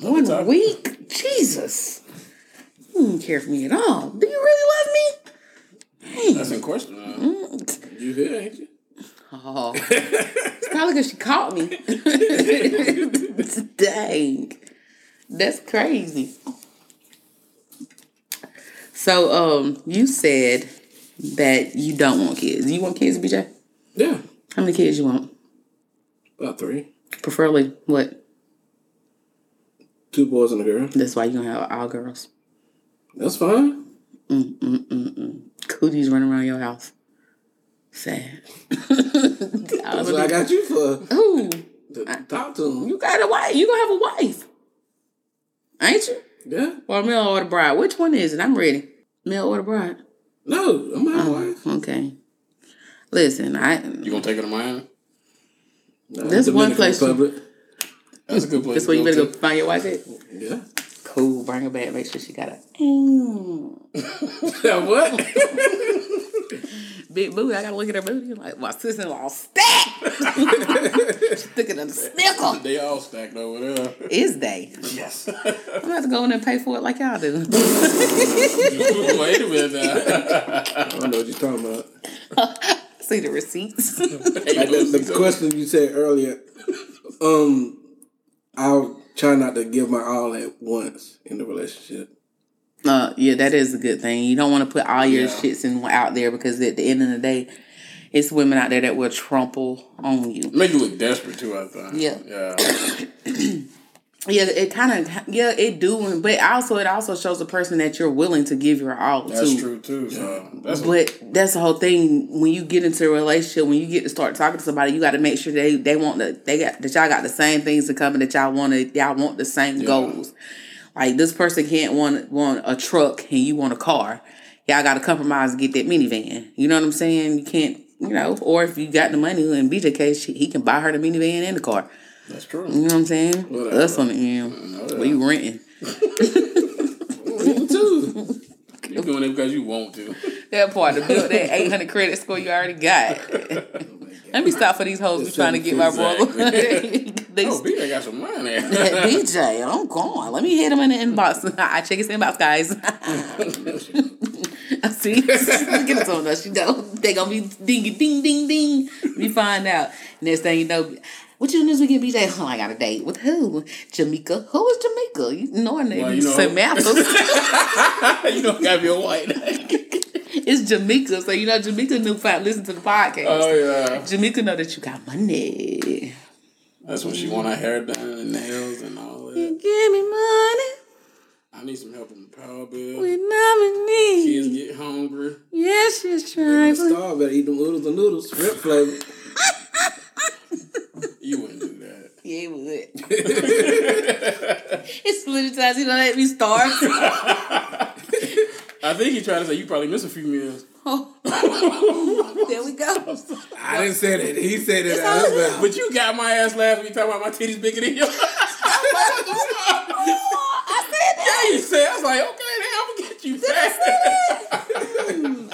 One topic. week, Jesus. You didn't care for me at all. Do you really love me? That's in question. Me? You here, ain't you? Oh, it's probably because she caught me. Dang, that's crazy. So, um, you said that you don't want kids. You want kids, BJ? Yeah. How many kids you want? About three. Preferably what? Two boys and a girl. That's why you gonna have all girls. That's fine. Mm, mm, mm, Cooties running around your house. Sad. That's what I got you for. Ooh, To talk to them. you got a wife. You gonna have a wife, ain't you? Yeah. Or male or the bride? Which one is it? I'm ready. Male or the bride? No, I'm my Uh-huh. wife. Okay. Listen, I You gonna take her to Miami? No, There's one place you- Republic. That's a good place. that's where you better go find your wife at. Yeah. Cool. Bring her back. Make sure she got a mm. what? big booty. I gotta look at her booty. Like my sister in law stacked. She's thicker than a snickle. They all stacked over there. Is they? Yes. I'm gonna have to go in there and pay for it like y'all do. Wait a minute now. I don't know what you're talking about. See the receipts. Like the, the question you said earlier, um, I'll try not to give my all at once in the relationship. Uh, yeah, that is a good thing. You don't want to put all your Yeah. shits in out there because at the end of the day, it's women out there that will trample on you. Make you look desperate too. I think. Yeah. Yeah. Yeah, it kind of yeah it do, but also it also shows the person that you're willing to give your all That's to. true too. So that's But that's the whole thing. When you get into a relationship, when you get to start talking to somebody, you got to make sure they they want the they got that y'all got the same things in common that y'all want to y'all want the same goals. Like this person can't want want a truck and you want a car. Y'all got to compromise and get that minivan. You know what I'm saying? You can't. You know, or if you got the money, in BJ case, he can buy her the minivan and the car. That's true. You know what I'm saying? Whatever. Us on the end. You renting? You too. You doing it because you want to. That part to build that 800 credit score you already got. Oh, Let me stop for these hoes who trying to get my brother. they, Oh, BJ got some money. DJ, I'm gone. Let me hit him in the inbox. I check his inbox, guys. I see. Get it on us. You know, they gonna be ding, ding, ding, ding. We find out. Next thing you know, what you do this weekend, BJ? Oh, I got a date with who? Jamaica. Who is Jamaica? You know her name. Well, you know- Samantha. you don't gotta be a white. it's Jamaica. So you know Jamaica knew find listen to the podcast. oh yeah. Jamaica know that you got money. That's when she want her hair done and nails and all that. You Give me money I need some help on the power bill. in need. Kids get hungry. Yes, she's trying. Star better eat them noodles and noodles, shrimp flavor. You wouldn't do that. Yeah, it would. it's plenty times you don't let me starve. I think he tried to say you probably missed a few meals. Oh. there we go. I didn't say that. He said it. It's out all his mouth. But you got my ass last week talking about my titties bigger than yours. Oh, I said that. yeah, you said. I was like, okay, then I'm gonna get you fast.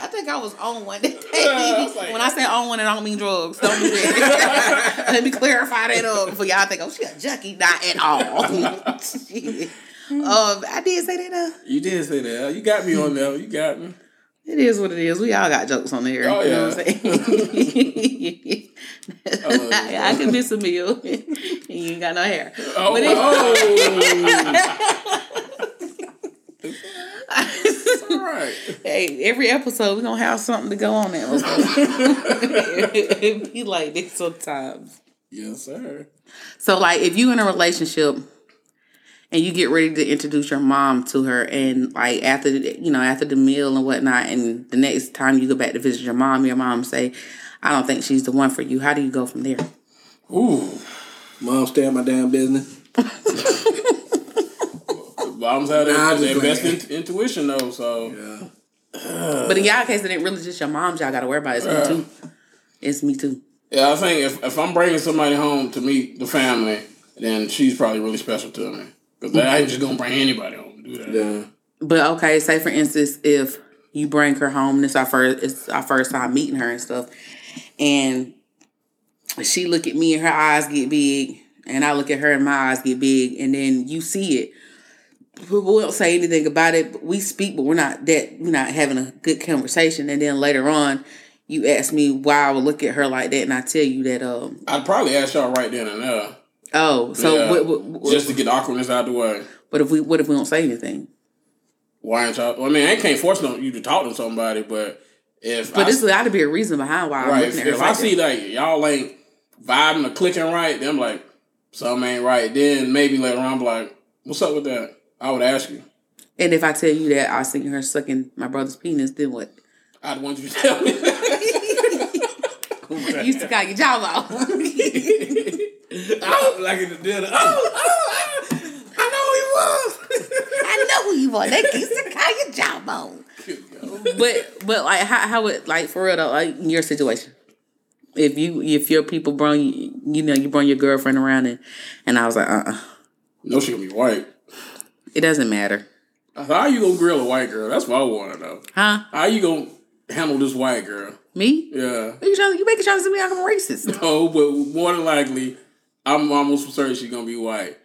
I think I was on one day. I like- when I say on one, I don't mean drugs. Don't do that. Let me clarify that up for y'all think, oh, she a junkie. Not at all. Shit. um, I did say that though. You did say that. You got me on there. You got me. It is what it is. We all got jokes on there. Oh, you know yeah. what I'm saying? I, I can miss a meal. you ain't got no hair. Oh, But it- oh. Right. hey, every episode we're gonna have something to go on there. it be like this sometimes. Yes, sir. So like if you in a relationship and you get ready to introduce your mom to her and like after the, you know after the meal and whatnot and the next time you go back to visit your mom your mom say i don't think she's the one for you how do you go from there Ooh. Mom, stay in my damn business. Moms have Nah, I'm their, just their best in- intuition though, so Yeah. but in y'all case it ain't really just your moms y'all gotta worry about it's me too it's me too yeah, I think if, if I'm bringing somebody home to meet the family, then she's probably really special to me. Because I ain't just gonna bring anybody home to do that. Yeah. but okay say for instance if you bring her home this our first it's our first time meeting her and stuff and she look at me and her eyes get big and i look at her and my eyes get big and then you see it we won't say anything about it but we speak but we're not that we're not having a good conversation and then later on you ask me why i would look at her like that and i tell you that um I'd probably ask y'all right then and there. oh so Yeah, what, what, what, just to get the awkwardness out of the way. but if we what if we don't say anything Why ain't y'all? I mean, I can't force you to talk to somebody, but if but I, this got to be a reason behind why i'm right, looking if, at her if like I that. see like y'all ain't vibing or clicking right, then I'm like, something ain't right. Then maybe later on, I'm like, what's up with that? I would ask you. and if i tell you that i seen her sucking my brother's penis then what I'd want you to tell me. you used to got your job out Oh, like in the dinner. Oh, oh, I know who he was. I know who you are. They used to call your job on. But but like how how would like for real though like in your situation, if you if your people bring you know you bring your girlfriend around and and I was like uh uh no, she gonna be white. It doesn't matter How you gonna grill a white girl? That's what I want to know. huh How you gonna handle this white girl? me Yeah. you trying you making trying to see me like I'm racist No, but more than likely, I'm almost certain she's gonna be white.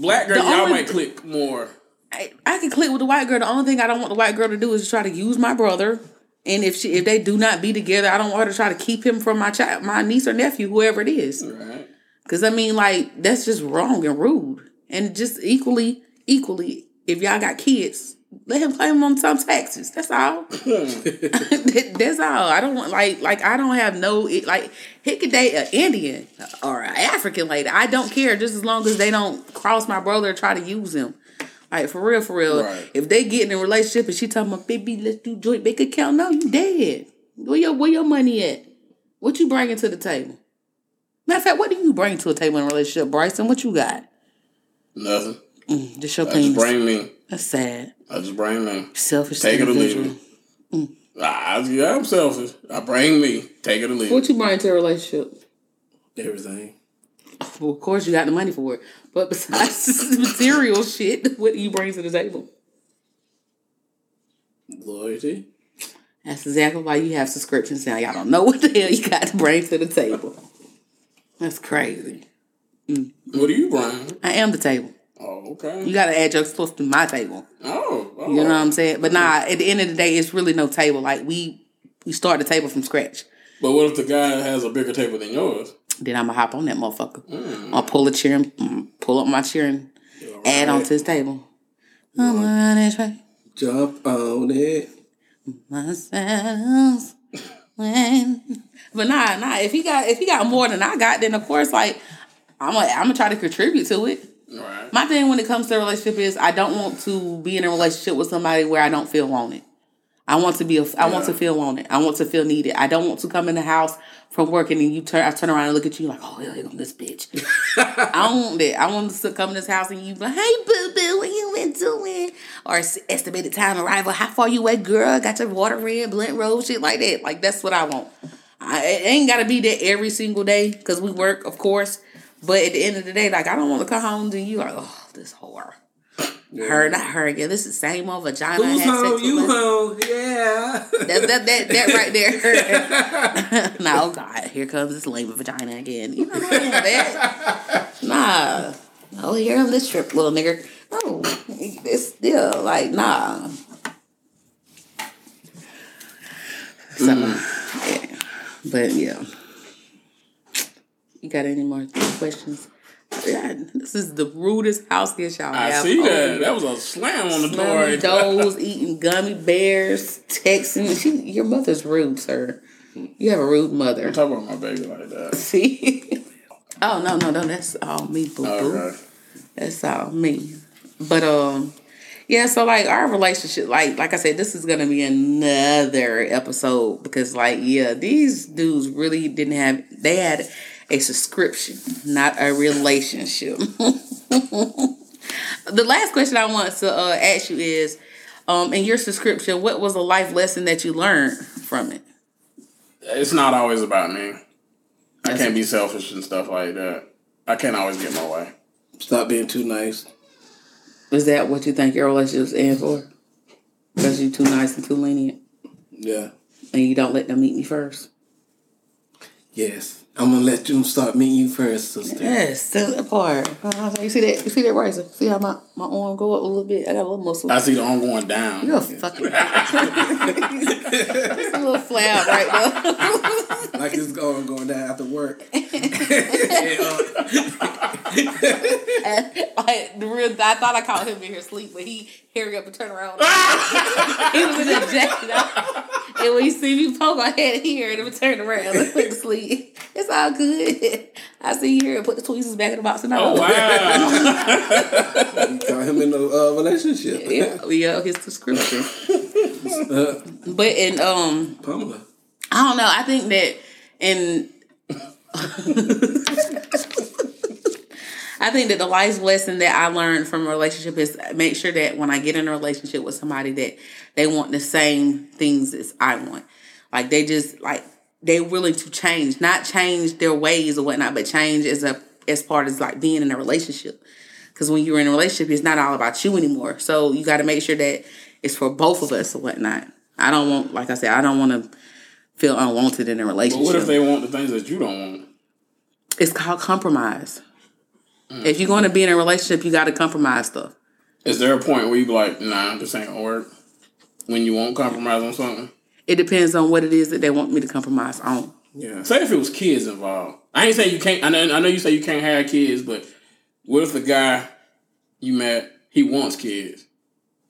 Black girl, The y'all only- might click more. I, I can click with the white girl the only thing I don't want the white girl to do is try to use my brother and if she if they do not be together I don't want her to try to keep him from my child my niece or nephew whoever it is Right. Cause I mean, like that's just wrong and rude, and just equally, equally, if y'all got kids, let him claim them on some taxes. That's all. That's all. I don't want like like I don't have no it, like he could date an Indian or an African lady. I don't care just as long as they don't cross my brother or try to use him. Like for real, for real. Right. If they get in a relationship and she talking about baby, let's do joint bank account. No, you dead. Where your where your money at? What you bringing to the table? Matter of fact, what do you bring to a table in a relationship, Bryson? What you got? Nothing. Mm, just your I just penis. bring me. That's sad. I just bring me. Selfish Take it or leave individual. Mm. it. I, yeah, I'm selfish. I bring me. Take it or leave it. What you bring to a relationship? Everything. Well, of course you got the money for it. But besides this material shit, what do you bring to the table? Loyalty. That's exactly why you have subscriptions now. Y'all don't know what the hell you got to bring to the table. That's crazy. Mm. What do you bring? I am the table. Oh, okay. You got to add your stuff to my table. Oh, oh. You know what I'm saying? But nah, at the end of the day, it's really no table. Like we we start the table from scratch. But what if the guy has a bigger table than yours? Then I'ma hop on that motherfucker. I'll pull a chair and mm, pull up my chair and add onto his table. I'm around this way. Jump on it. myself when but nah nah if he got if he got more than I got then of course like I'm gonna I'm gonna try to contribute to it. Right. My thing when it comes to a relationship is I don't want to be in a relationship with somebody where I don't feel wanted. I want to be a, I want to feel wanted. I want to feel needed. I don't want to come in the house from work and then you turn I turn around and look at you like, oh hell, here come this bitch. I don't want that. I want to come in this house and you be like, hey boo boo, what you been doing? Or estimated time arrival. How far you at, girl? Got your water red, blunt roll, shit like that. Like that's what I want. I, it ain't gotta be that every single day because we work, of course. But at the end of the day, like I don't want to come home and you like, oh, this whore. Her, not her again. This is the same old vagina. Who's home? You home? Yeah. that, that, that, that right there. nah, oh God, here comes this lame vagina again. You know, what I that. Nah. Oh, here on this trip, little nigger. No, it's still like, nah. So, mm. yeah. But, yeah. You got any more questions? Yeah, this is the rudest house guest y'all I have. see that. here. That was a slam on the door. Slamming there. eating gummy bears, texting. She, your mother's rude, sir. You have a rude mother. Talk about my baby like that. See? oh no, no, no. That's all me, boo boo. Okay. That's all me. But um, yeah. So like our relationship, like like I said, this is gonna be another episode because like yeah, these dudes really didn't have. They had a subscription, not a relationship. the last question I want to uh, ask you is, um, in your subscription, what was a life lesson that you learned from it? It's not always about me. I can't be selfish and stuff like that. I can't always get my way. Stop being too nice. Is that what you think your relationship's in for? Because you're too nice and too lenient, Yeah. and you don't let them meet me first. Yes. I'm gonna let you start meeting you first, sister. Yes, that part. Uh, you see that? You see that riser? See how my, my arm go up a little bit? I got a little muscle. I see the arm going down. You're a fucking. It's a little flat right there. Like it's going going down after work. like the real, I thought I caught him in here sleep, but he hurry up and turn around. he was in the jacket, and when you see me poke my head here, and then turn around and went to sleep. It's all good. I see you here and put the tweezers back in the box and all. Oh wow! You got him in a uh, relationship. Yeah, yeah, his description. Uh, But in um, Pamela. I don't know. I think that in I think that the life lesson that I learned from a relationship is make sure that when I get in a relationship with somebody that they want the same things as I want. Like they just like they're willing to change, not change their ways or whatnot, but change as a as part as like being in a relationship. Because when you're in a relationship, it's not all about you anymore. So you got to make sure that it's for both of us or whatnot. I don't want, like I said, I don't want to feel unwanted in a relationship. But what if they want the things that you don't want? It's called compromise. If you're going to be in a relationship, you got to compromise stuff. Is there a point where you be like, nah, this ain't gonna work? When you won't compromise on something? It depends on what it is that they want me to compromise on. Yeah. Say if it was kids involved. I ain't saying you can't. I know, I know you say you can't have kids, but what if the guy you met he wants kids?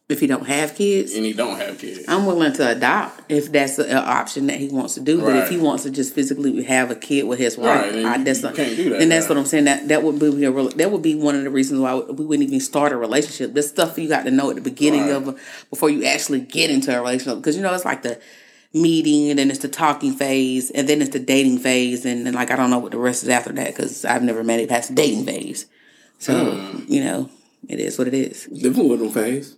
If he don't have kids, and he don't have kids. I'm willing to adopt if that's an option that he wants to do. But if he wants to just physically have a kid with his wife, Right, I, that's you not, can't do that, And that's what I'm saying. That that would be a real, that would be one of the reasons why we wouldn't even start a relationship. This stuff you got to know at the beginning Right. of before you actually get into a relationship because you know it's like the meeting and then it's the talking phase and then it's the dating phase and then like I don't know what the rest is after that because I've never made it past the dating phase. So Hmm. you know it is what it is. Living with them phase.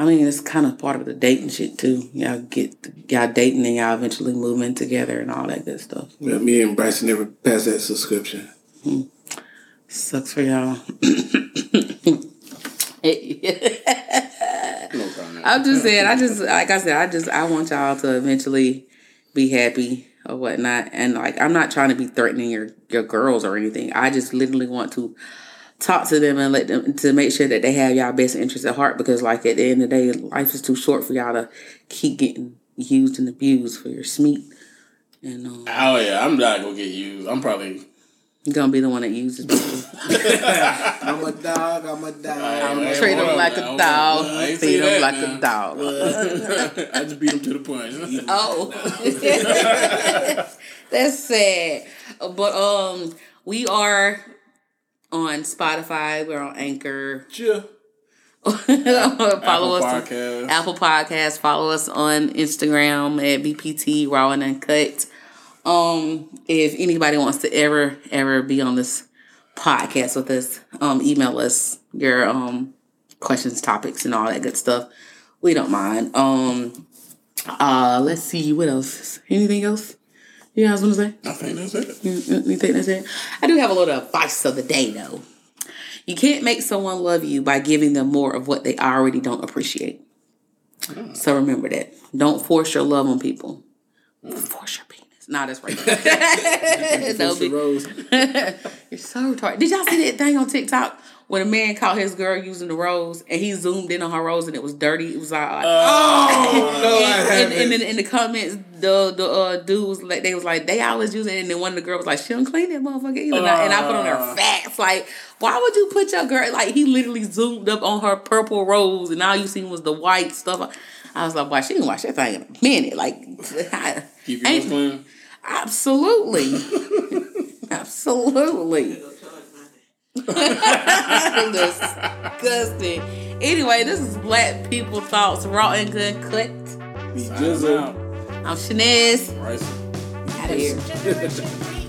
I mean, it's kind of part of the dating shit too. Y'all get y'all dating and y'all eventually move in together and all that good stuff. Yeah, me and Bryson never passed that subscription. Hmm. Sucks for y'all. No. I'm just saying. I just like I said. I just I want y'all to eventually be happy or whatnot. And like I'm not trying to be threatening your your girls or anything. I just literally want to talk to them and let them to make sure that they have y'all best interest at heart. Because like at the end of the day, life is too short for y'all to keep getting used and abused for your smeat. And um, Oh yeah, I'm not gonna get used. I'm probably. gonna be the one that uses people. I'm a dog. I'm a dog. Hey, Treat hold them up like a dog. I ain't Feed say them like now. a dog. I just beat him to the punch. Oh, that's sad. But um, we are on Spotify. We're on Anchor. Chill. follow Apple us on Podcast. Apple Podcasts. Follow us on Instagram at BPT Raw and Uncut. Um, if anybody wants to ever ever be on this podcast with us, um, email us your um questions, topics, and all that good stuff. We don't mind. Um, uh, let's see what else. Anything else? You guys want to say? I think that's it. You, you think that's it? I do have a little advice of the day though. You can't make someone love you by giving them more of what they already don't appreciate. So remember that. Don't force your love on people. Force your penis. Nah, that's right. no, be- Rose. you're so retarded. Did y'all see that thing on TikTok when a man caught his girl using the rose and he zoomed in on her rose and it was dirty? It was like, Oh, no, and, and, then in the comments, the the uh, dude was like, they was like, they always use it, and then one of the girls was like, she don't clean that motherfucker either. And I- and I put on her facts, like, why would you put your girl like he literally zoomed up on her purple rose, and all you seen was the white stuff. I was like, why she didn't wash that thing in a minute? Like, I- Keep your clean. absolutely, absolutely. Disgusting. Anyway, this is Black People Thoughts Raw and Good Cut. Be Sign jizzle. out. I'm Shanez. Right. Out of here.